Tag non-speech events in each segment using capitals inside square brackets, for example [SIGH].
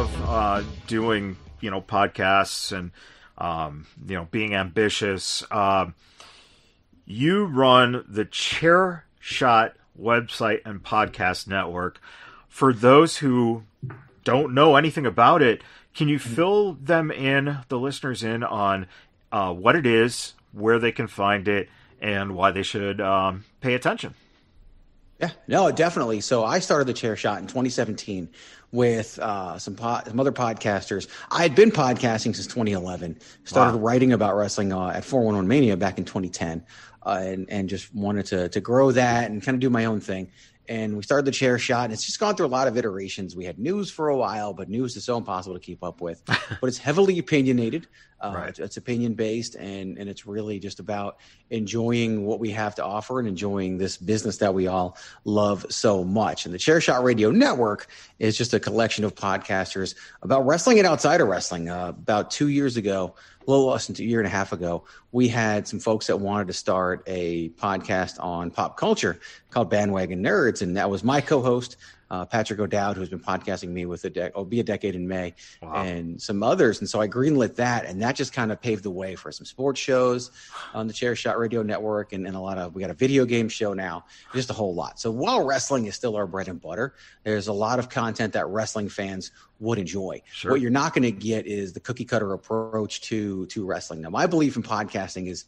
Of uh, doing, you know, podcasts and um, you know being ambitious, um, you run the Chair Shot website and podcast network. For those who don't know anything about it, can you fill them in, the listeners in, on uh, what it is, where they can find it, and why they should um, pay attention? Yeah, no, definitely. So I started the chair shot in 2017 with uh, some po- some other podcasters. I had been podcasting since 2011. Started Wow. writing about wrestling uh, at 411 Mania back in 2010, uh, and and just wanted to to grow that and kind of do my own thing. And we started the chair shot, and it's just gone through a lot of iterations. We had news for a while, but news is so impossible to keep up with. [LAUGHS] but it's heavily opinionated. Uh, Right. it's, it's opinion based, and and it's really just about enjoying what we have to offer and enjoying this business that we all love so much. And the Chair Shot Radio Network is just a collection of podcasters about wrestling and outside of wrestling. Uh, about two years ago, a little less than a year and a half ago, we had some folks that wanted to start a podcast on pop culture called Bandwagon Nerds, and that was my co-host. Uh, Patrick O'Dowd, who's been podcasting me with a de- will be a decade in May, and some others, and so I greenlit that, and that just kind of paved the way for some sports shows on the Chair Shot Radio Network, and, and a lot of we got a video game show now, just a whole lot. So while wrestling is still our bread and butter, there's a lot of content that wrestling fans would enjoy. Sure. What you're not going to get is the cookie cutter approach to to wrestling. Now, my belief in podcasting is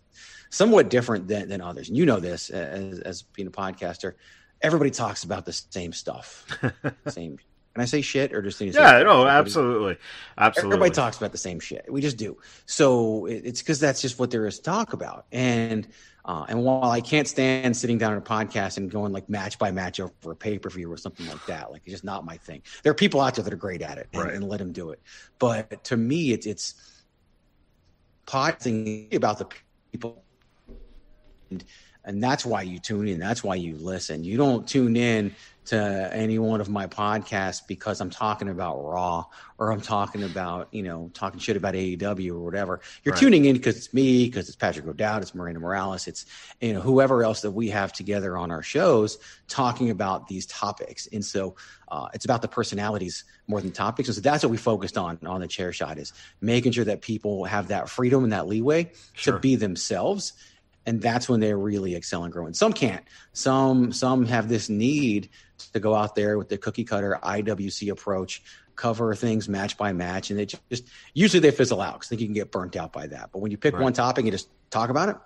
somewhat different than, than others, and you know this as, as being a podcaster. Everybody talks about the same stuff, [LAUGHS] same. Can I say shit or just say Yeah, shit? no, absolutely, absolutely. Everybody talks about the same shit. We just do. So it's because that's just what there is to talk about. And uh, and while I can't stand sitting down in a podcast and going like match by match over a pay per view or something like that, like it's just not my thing. There are people out there that are great at it, and, Right. and let them do it. But to me, it's it's podcasting about the people and and that's why you tune in that's why you listen you don't tune in to any one of my podcasts because I'm talking about Raw or I'm talking about, you know, talking shit about AEW or whatever. You're Right. tuning in because it's me, because it's Patrick O'Dowd, it's Miranda Morales, it's, you know, whoever else that we have together on our shows talking about these topics. And so uh, it's about the personalities more than topics. And so that's what we focused on on the chair shot is making sure that people have that freedom and that leeway Sure. to be themselves and that's when they really excel and grow. And some can't. Some some have this need to go out there with the cookie cutter IWC approach, cover things match by match, and they just usually they fizzle out because think you can get burnt out by that. But when you pick Right. one topic and just talk about it,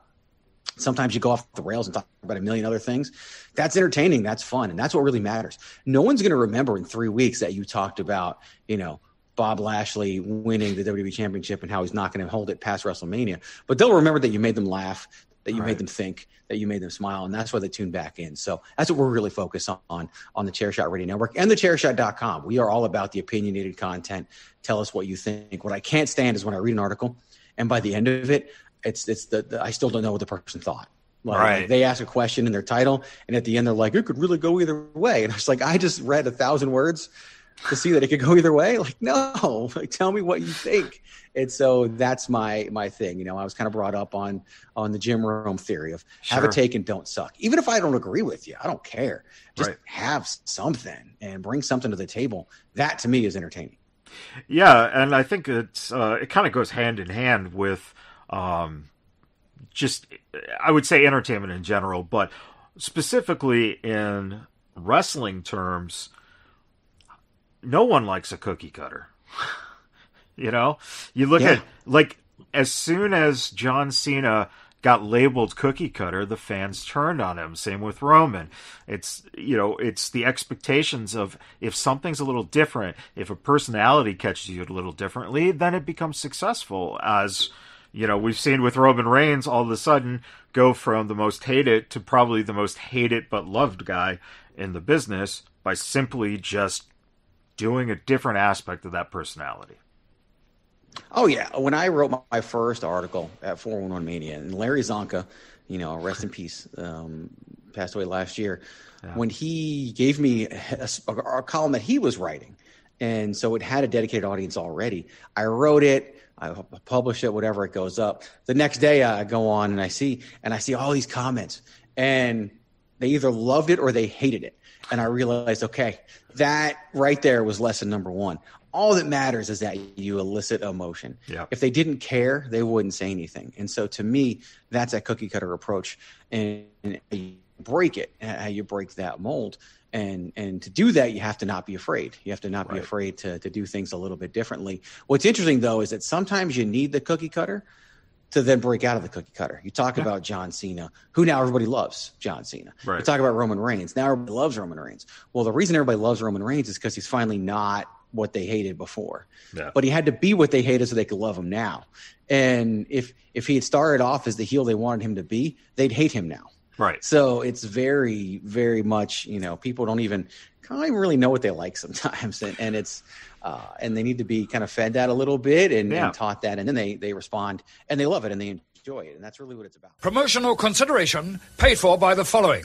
sometimes you go off the rails and talk about a million other things. That's entertaining. That's fun, and that's what really matters. No one's going to remember in three weeks that you talked about, you know. Bob Lashley winning the WWE Championship and how he's not going to hold it past WrestleMania, but they'll remember that you made them laugh, that you Right. made them think, that you made them smile, and that's why they tune back in. So that's what we're really focused on on the Chairshot Radio Network and the Chairshot.com. We are all about the opinionated content. Tell us what you think. What I can't stand is when I read an article, and by the end of it, it's it's the, the I still don't know what the person thought. Like, Right. They ask a question in their title, and at the end they're like, "It could really go either way." And I was like, "I just read a thousand words to see that it could go either way." Like, no, [LAUGHS] like tell me what you think. And so that's my my thing. You know, I was kind of brought up on on the Jim Rome theory of have a take and don't suck. Even if I don't agree with you, I don't care. Just Right. have something and bring something to the table. That to me is entertaining. Yeah, and I think it's uh, it kind of goes hand in hand with um, just I would say entertainment in general, but specifically in wrestling terms, no one likes a cookie cutter. [LAUGHS] you know, you look Yeah. at like as soon as John Cena got labeled cookie cutter, the fans turned on him. Same with Roman. It's you know, it's the expectations of if something's a little different, if a personality catches you a little differently, then it becomes successful. As you know, we've seen with Roman Reigns all of a sudden go from the most hated to probably the most hated but loved guy in the business by simply just doing a different aspect of that personality. Oh yeah, when I wrote my, my first article at 411 Mania, and Larry Csonka, you know, rest in peace, um, passed away last year. When he gave me a, a- a column that he was writing, and so it had a dedicated audience already. I wrote it, I pu- published it, whatever it goes up. The next day, I go on and I see and I see all these comments, and they either loved it or they hated it. And I realized, okay, that right there was lesson number one. All that matters is that you elicit emotion. Yeah. If they didn't care, they wouldn't say anything. And so to me, that's a cookie cutter approach. And, and you break it, how you break that mold. And and to do that, you have to not be afraid. You have to not be afraid to, to do things a little bit differently. What's interesting though is that sometimes you need the cookie cutter to then break out of the cookie cutter. You talk about John Cena, who now everybody loves John Cena. Right. You talk about Roman Reigns. Now everybody loves Roman Reigns. Well, the reason everybody loves Roman Reigns is because he's finally not what they hated before. Yeah. But he had to be what they hated so they could love him now. And if if he had started off as the heel they wanted him to be, they'd hate him now. Right. So it's very, very much, you know, people don't even kind of really know what they like sometimes, [LAUGHS] and, and it's uh, and they need to be kind of fed that a little bit and, Yeah. and taught that, and then they they respond and they love it and they enjoy it, and that's really what it's about. Promotional consideration paid for by the following.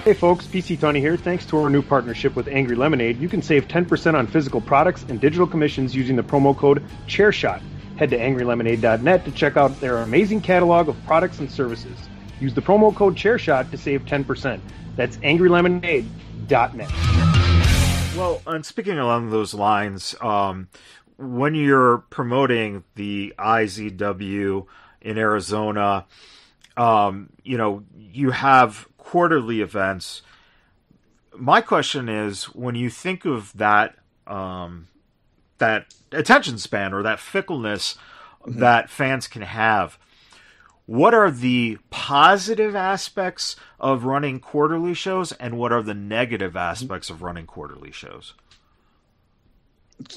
Hey folks, PC Tony here. Thanks to our new partnership with Angry Lemonade, you can save 10% on physical products and digital commissions using the promo code ChairShot. Head to angrylemonade.net to check out their amazing catalog of products and services. Use the promo code ChairShot to save 10%. That's angrylemonade.net. Well, and speaking along those lines, um, when you're promoting the IZW in Arizona, um, you know, you have quarterly events. My question is, when you think of that, um, that attention span or that fickleness mm-hmm. that fans can have, what are the positive aspects of running quarterly shows, and what are the negative aspects of running quarterly shows?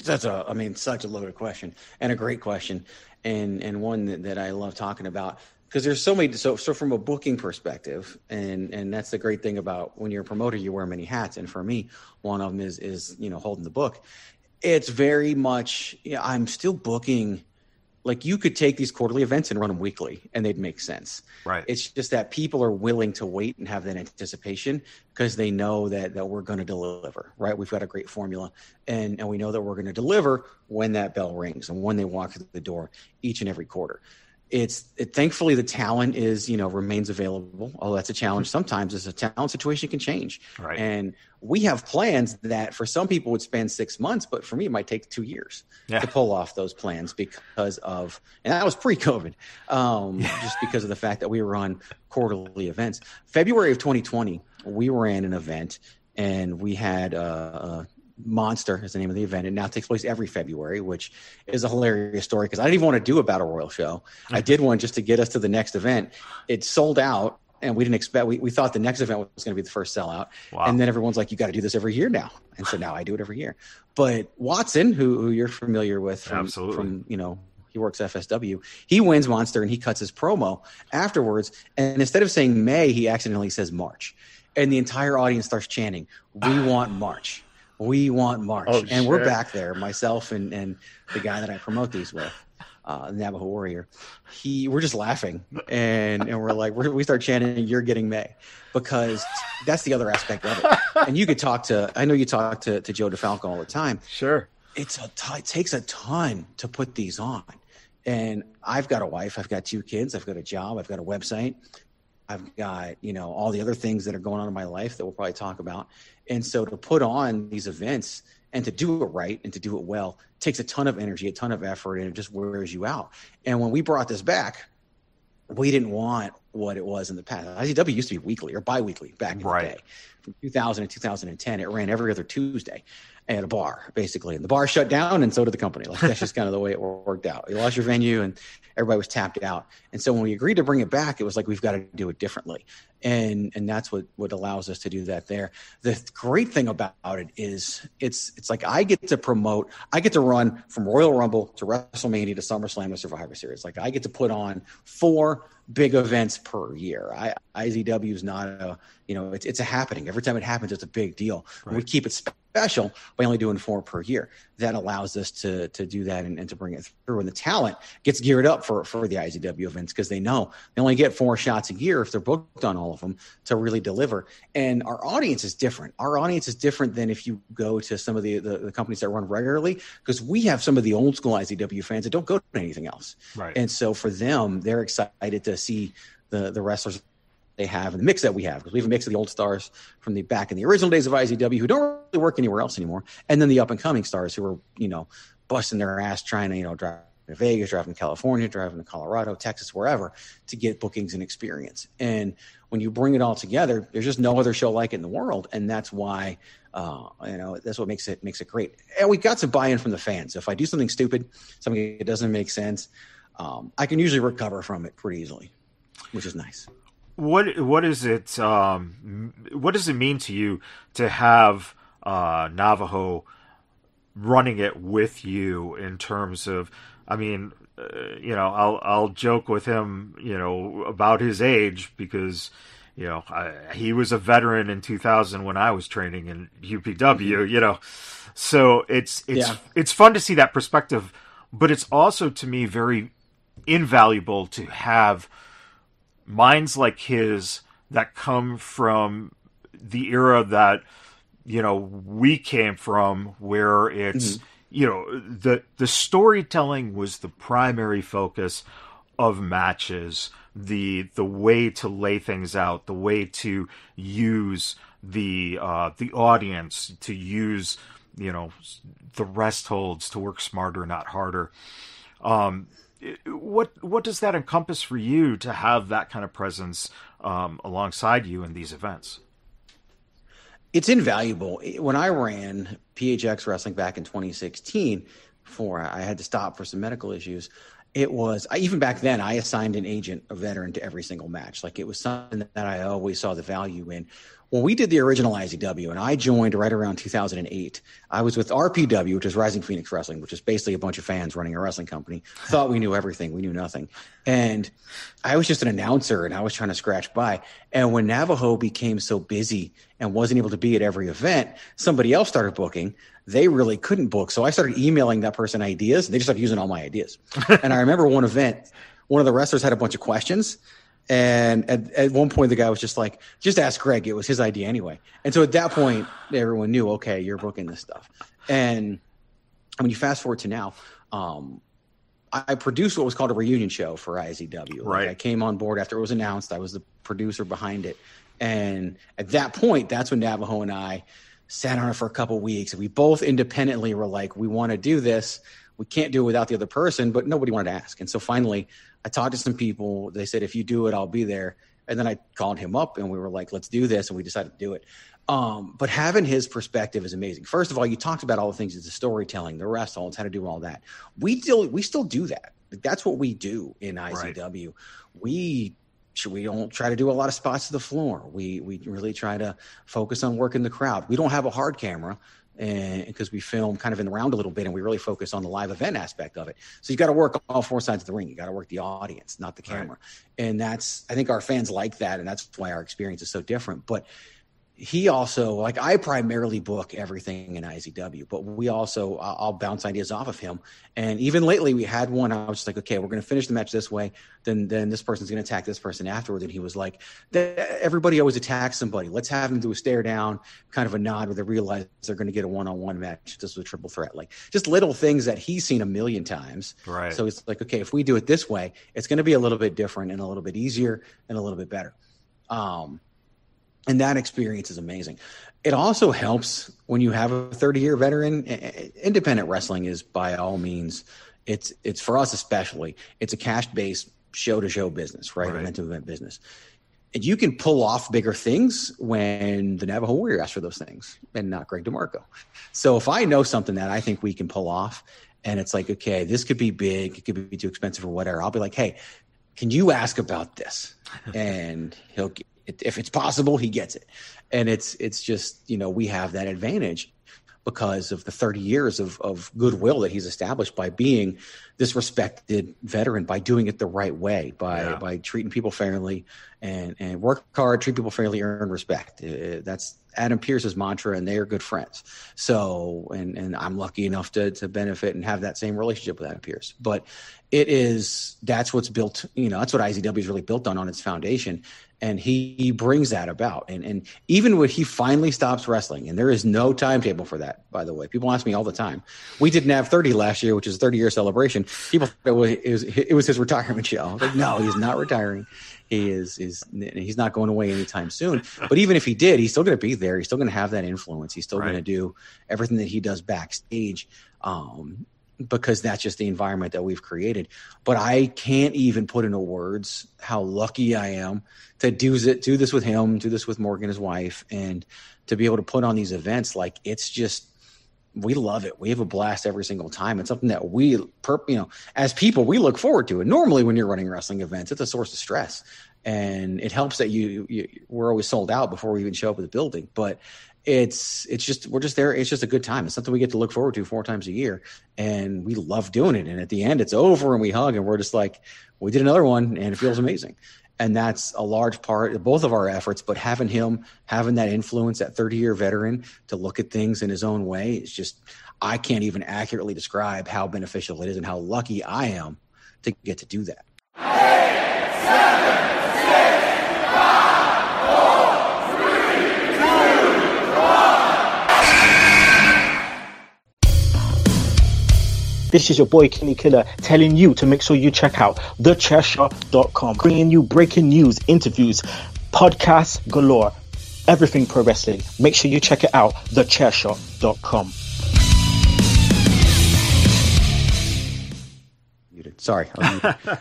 That's a, I mean, such a loaded question and a great question, and and one that, that I love talking about because there's so many so so from a booking perspective and and that's the great thing about when you're a promoter you wear many hats. And for me one of them is is you know holding the book. It's very much you know, i'm still booking like you could take these quarterly events and run them weekly and they'd make sense. Right. It's just that people are willing to wait and have that anticipation because they know that that we're going to deliver right? We've got a great formula and and we know that we're going to deliver when that bell rings and when they walk through the door each and every quarter it's it, thankfully the talent is you know remains available. Although that's a challenge. Sometimes as a talent situation can change. Right. and we have plans that for some people would span six months but for me it might take two years yeah. to pull off those plans because of and that was pre-covid um, just because of the fact that we were on quarterly events. February of 2020 we ran an event and we had uh, uh Monster is the name of the event. It now takes place every February, which is a hilarious story because I didn't even want to do a battle royal show. I did one just to get us to the next event. It sold out, and we didn't expect. We, we thought the next event was going to be the first sellout, wow. and then everyone's like, "You got to do this every year now." And so now I do it every year. But Watson, who, who you're familiar with, from, Absolutely. from you know he works FSW. He wins Monster and he cuts his promo afterwards. And instead of saying May, he accidentally says March. And the entire audience starts chanting, We want March we want March. Oh, and we're back there, myself and, and the guy that I promote these with, uh, Navajo Warrior. He, we're just laughing and, and we're like, we're, we start chanting, you're getting May because that's the other aspect of it. and you could talk to, I know you talk to, to Joe DeFalco all the time. Sure. It's a t- it takes a ton to put these on. And I've got a wife, I've got two kids, I've got a job, I've got a website. I've got, you know, all the other things that are going on in my life that we'll probably talk about. And so to put on these events and to do it right and to do it well takes a ton of energy, a ton of effort, and it just wears you out. And when we brought this back, we didn't want what it was in the past. IZW used to be weekly or biweekly back in right. the day. From 2000 to 2010, it ran every other Tuesday at a bar, basically. And the bar shut down, and so did the company. Like that's just kind of the way it worked out. You lost your venue, and everybody was tapped out. And so when we agreed to bring it back, it was like we've got to do it differently, and and that's what what allows us to do that. There, the great thing about it is it's it's like I get to promote, I get to run from Royal Rumble to WrestleMania to SummerSlam to Survivor Series. Like I get to put on four big events per year. I, IZW is not a, you know, it's, it's a happening. Every time it happens, it's a big deal. Right. We keep it special by only doing four per year. That allows us to to do that and, and to bring it through. And the talent gets geared up for for the IZW events because they know they only get four shots a year if they're booked on all of them to really deliver. And our audience is different. Our audience is different than if you go to some of the the, the companies that run regularly because we have some of the old school IZW fans that don't go to anything else. Right. And so for them, they're excited to see the the wrestlers they have and the mix that we have because we have a mix of the old stars from the back in the original days of IZW who don't really work anywhere else anymore, and then the up and coming stars who are you know busting their ass trying to you know drive to Vegas, driving to California, driving to Colorado, Texas, wherever to get bookings and experience. And when you bring it all together, there's just no other show like it in the world, and that's why. Uh, you know that's what makes it makes it great, and we got some buy-in from the fans. So If I do something stupid, something that doesn't make sense, um, I can usually recover from it pretty easily, which is nice what what is it um, what does it mean to you to have uh, Navajo running it with you in terms of I mean uh, you know I'll I'll joke with him you know about his age because you know, I, he was a veteran in 2000 when I was training in UPW. Mm-hmm. You know, so it's it's yeah. it's fun to see that perspective, but it's also to me very invaluable to have minds like his that come from the era that you know we came from where it's mm-hmm. you know the the storytelling was the primary focus of matches the the way to lay things out the way to use the uh the audience to use you know the rest holds to work smarter not harder um what what does that encompass for you to have that kind of presence um, alongside you in these events? It's invaluable. When I ran PHX Wrestling back in 2016, before I had to stop for some medical issues, it was I, even back then I assigned an agent, a veteran, to every single match. Like it was something that I always saw the value in when we did the original IZW, and I joined right around 2008, I was with RPW, which is Rising Phoenix Wrestling, which is basically a bunch of fans running a wrestling company. Thought we knew everything, we knew nothing, and I was just an announcer, and I was trying to scratch by. And when Navajo became so busy and wasn't able to be at every event, somebody else started booking. They really couldn't book, so I started emailing that person ideas, and they just started using all my ideas. [LAUGHS] and I remember one event, one of the wrestlers had a bunch of questions and at, at one point, the guy was just like, just ask Greg. It was his idea anyway. And so at that point, everyone knew, okay, you're booking this stuff. And when you fast forward to now, um, I produced what was called a reunion show for IZW. Right. Like I came on board after it was announced. I was the producer behind it. And at that point, that's when Navajo and I sat on it for a couple weeks. We both independently were like, we want to do this. We can't do it without the other person, but nobody wanted to ask. And so finally, I talked to some people. They said, if you do it, I'll be there. And then I called him up and we were like, let's do this. And we decided to do it. Um, but having his perspective is amazing. First of all, you talked about all the things, the storytelling, the wrestling, how to do all that. We still, we still do that. That's what we do in IZW. Right. We we don't try to do a lot of spots to the floor. We we really try to focus on working the crowd. We don't have a hard camera, because we film kind of in the round a little bit and we really focus on the live event aspect of it. So you've got to work all four sides of the ring. You got to work the audience, not the camera. Right. And that's I think our fans like that and that's why our experience is so different. But he also like I primarily book everything in IZW, but we also I'll bounce ideas off of him. And even lately, we had one. I was just like, okay, we're going to finish the match this way. Then then this person's going to attack this person afterwards. And he was like, everybody always attacks somebody. Let's have them do a stare down, kind of a nod, where they realize they're going to get a one on one match. This was a triple threat, like just little things that he's seen a million times. Right. So it's like, okay, if we do it this way, it's going to be a little bit different and a little bit easier and a little bit better. Um, and that experience is amazing. It also helps when you have a 30 year veteran. Independent wrestling is by all means, it's it's for us especially. It's a cash based show to show business, right? right. Event to event business. And you can pull off bigger things when the Navajo Warrior asks for those things, and not Greg DeMarco. So if I know something that I think we can pull off, and it's like, okay, this could be big, it could be too expensive or whatever, I'll be like, hey, can you ask about this? [LAUGHS] and he'll if it's possible, he gets it. And it's it's just you know we have that advantage because of the 30 years of, of goodwill that he's established by being this respected veteran, by doing it the right way, by yeah. by treating people fairly and and work hard, treat people fairly, earn respect. Uh, that's Adam Pearce's mantra, and they are good friends. So, and and I'm lucky enough to to benefit and have that same relationship with Adam Pierce. But it is that's what's built. You know, that's what IZW is really built on on its foundation, and he, he brings that about. And and even when he finally stops wrestling, and there is no timetable for that, by the way. People ask me all the time. We didn't have 30 last year, which is a 30 year celebration. People it was, it was it was his retirement show. Like, no, he's not retiring. He is is he's not going away anytime soon. But even if he did, he's still going to be there. He's still going to have that influence. He's still right. going to do everything that he does backstage. Um, because that's just the environment that we've created. But I can't even put into words how lucky I am to do do this with him, do this with Morgan, his wife, and to be able to put on these events. Like it's just, we love it. We have a blast every single time. It's something that we, you know, as people, we look forward to it. Normally, when you're running wrestling events, it's a source of stress, and it helps that you, you we're always sold out before we even show up at the building. But it's it's just we're just there. It's just a good time. It's something we get to look forward to four times a year, and we love doing it. And at the end, it's over, and we hug, and we're just like, we did another one, and it feels amazing. and that's a large part of both of our efforts. But having him, having that influence, that 30 year veteran to look at things in his own way, is just, I can't even accurately describe how beneficial it is and how lucky I am to get to do that. Eight, seven, this is your boy Kenny Killer telling you to make sure you check out thechairshot.com, bringing you breaking news, interviews, podcasts galore, everything pro wrestling. Make sure you check it out, thechairshot.com. Sorry. [LAUGHS]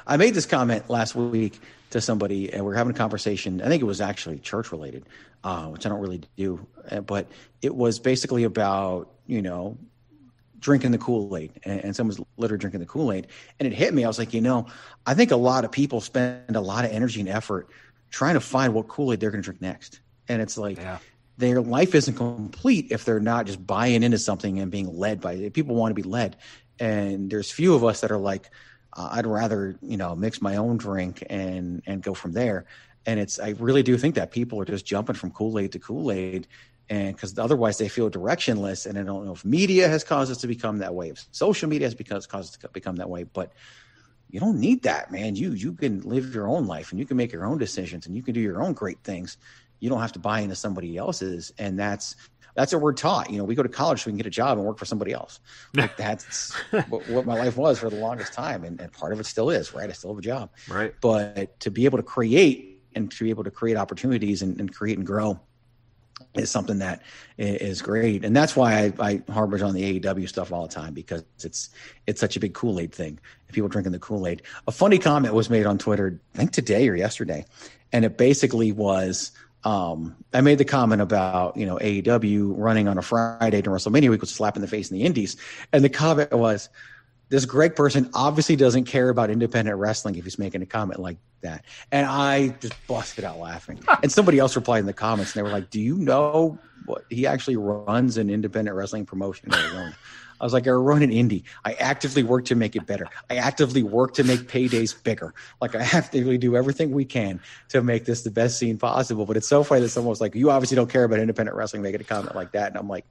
I made this comment last week to somebody, and we are having a conversation. I think it was actually church related, uh, which I don't really do, uh, but it was basically about, you know, drinking the Kool Aid, and, and someone's literally drinking the Kool Aid. And it hit me. I was like, you know, I think a lot of people spend a lot of energy and effort trying to find what Kool Aid they're going to drink next. And it's like, yeah. their life isn't complete if they're not just buying into something and being led by it. People want to be led. And there's few of us that are like, uh, I'd rather you know mix my own drink and and go from there. And it's I really do think that people are just jumping from Kool Aid to Kool Aid, and because otherwise they feel directionless. And I don't know if media has caused us to become that way, if social media has because caused us to become that way, but you don't need that, man. You you can live your own life and you can make your own decisions and you can do your own great things. You don't have to buy into somebody else's, and that's that's what we're taught. You know, we go to college so we can get a job and work for somebody else. Like that's [LAUGHS] what, what, my life was for the longest time, and, and, part of it still is. Right, I still have a job. Right, but to be able to create and to be able to create opportunities and, and create and grow is something that is great, and that's why I, I harbor on the AEW stuff all the time because it's it's such a big Kool Aid thing. People drinking the Kool Aid. A funny comment was made on Twitter, I think today or yesterday, and it basically was um, I made the comment about you know AEW running on a Friday to WrestleMania week was slap in the face in the Indies, and the comment was, "This Greg person obviously doesn't care about independent wrestling if he's making a comment like that." And I just busted out laughing. [LAUGHS] and somebody else replied in the comments, and they were like, "Do you know what he actually runs an independent wrestling promotion in Arizona?" I was like, I run an indie. I actively work to make it better. I actively work to make paydays bigger. Like I actively do everything we can to make this the best scene possible. But it's so funny that someone was like, you obviously don't care about independent wrestling, making a comment like that. And I'm like,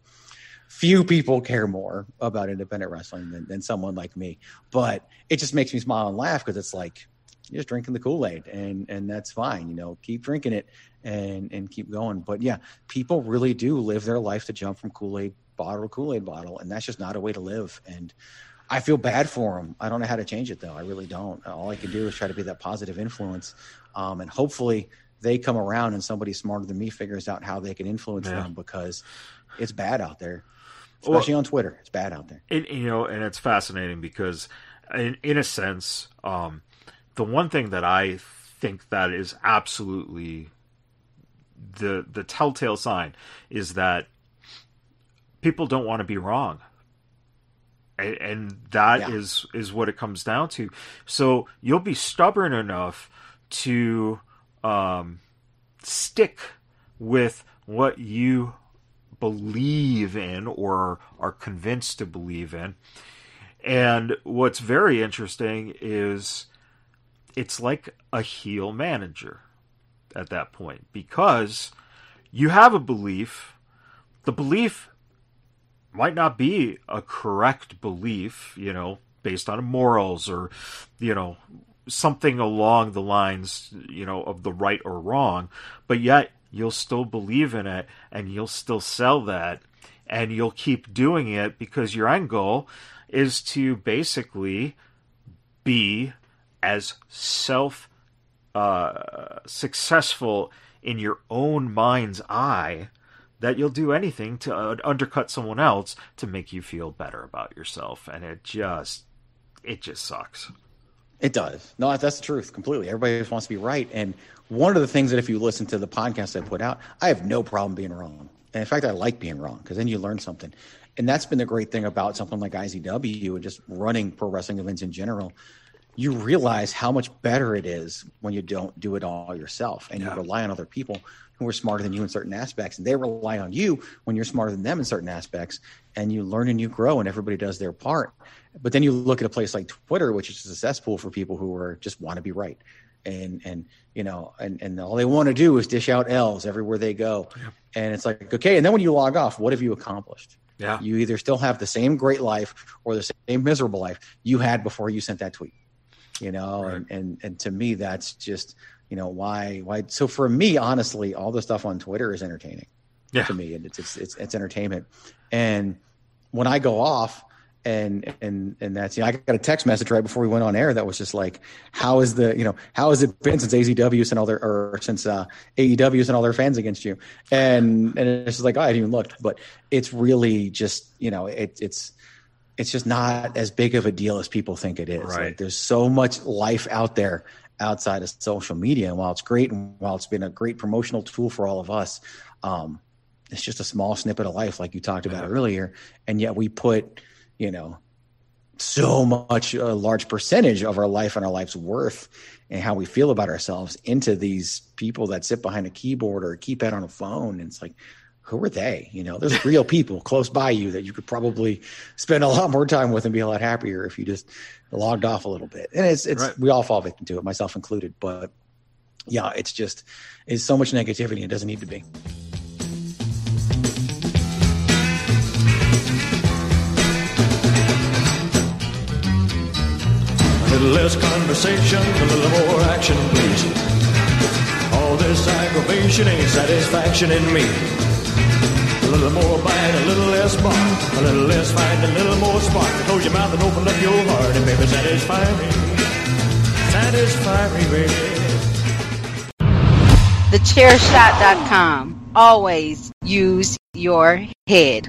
few people care more about independent wrestling than, than someone like me. But it just makes me smile and laugh because it's like, you're just drinking the Kool-Aid and, and that's fine. You know, keep drinking it and, and keep going. But yeah, people really do live their life to jump from Kool-Aid bottle to Kool-Aid bottle, and that's just not a way to live. And I feel bad for them. I don't know how to change it though. I really don't. All I can do is try to be that positive influence, um, and hopefully they come around and somebody smarter than me figures out how they can influence yeah. them because it's bad out there, especially well, on Twitter. It's bad out there. It, you know, and it's fascinating because, in, in a sense, um, the one thing that I think that is absolutely the the telltale sign is that people don't want to be wrong and, and that yeah. is is what it comes down to so you'll be stubborn enough to um, stick with what you believe in or are convinced to believe in. And what's very interesting is it's like a heel manager at that point because you have a belief. The belief might not be a correct belief, you know, based on morals or, you know, something along the lines, you know, of the right or wrong, but yet you'll still believe in it and you'll still sell that and you'll keep doing it because your end goal is to basically be as self uh, successful in your own mind's eye that you'll do anything to uh, undercut someone else to make you feel better about yourself. And it just it just sucks. It does. No that's the truth completely. Everybody just wants to be right. And one of the things that if you listen to the podcast i put out i have no problem being wrong. And in fact i like being wrong because then you learn something. And that's been the great thing about something like izw and just running pro wrestling events in general. You realize how much better it is when you don't do it all yourself and yeah. you rely on other people who are smarter than you in certain aspects. And they rely on you when you're smarter than them in certain aspects. And you learn and you grow and everybody does their part. But then you look at a place like twitter which is a cesspool for people who are just want to be right and and you know and and all they want to do is dish out L's everywhere they go, and it's like okay, and then when you log off, what have you accomplished? Yeah. You either still have the same great life or the same miserable life you had before you sent that tweet. You know, Right. and, and and to me that's just, you know, why why so for me, honestly, all the stuff on Twitter is entertaining Yeah. to me. And it's it's it's, it's entertainment. And when I go off and and and that's you know, I got a text message right before we went on air that was just like, how is the you know how has it been since AZW sent all their or since uh, AEW sent all their fans against you? And and it's just like oh, I hadn't even looked, but it's really just you know it, it's it's just not as big of a deal as people think it is. Right. Like, there's so much life out there outside of social media, and while it's great and while it's been a great promotional tool for all of us, um, it's just a small snippet of life, like you talked about earlier, and yet we put you know so much a large percentage of our life and our life's worth and how we feel about ourselves into these people that sit behind a keyboard or a keypad on a phone. And it's like who are they? You know there's real [LAUGHS] people close by you that you could probably spend a lot more time with and be a lot happier if you just logged off a little bit. And it's it's Right. we all fall victim to it myself included. But yeah it's just it's so much negativity it doesn't need to be little less conversation, a little more action, please. All this aggravation ain't satisfaction in me. A little more bite, a little less bark, a little less fight, a little more spark. Close your mouth and open up your heart, and baby, satisfy me. Satisfy me, baby. TheChairShot.com. Always use your head.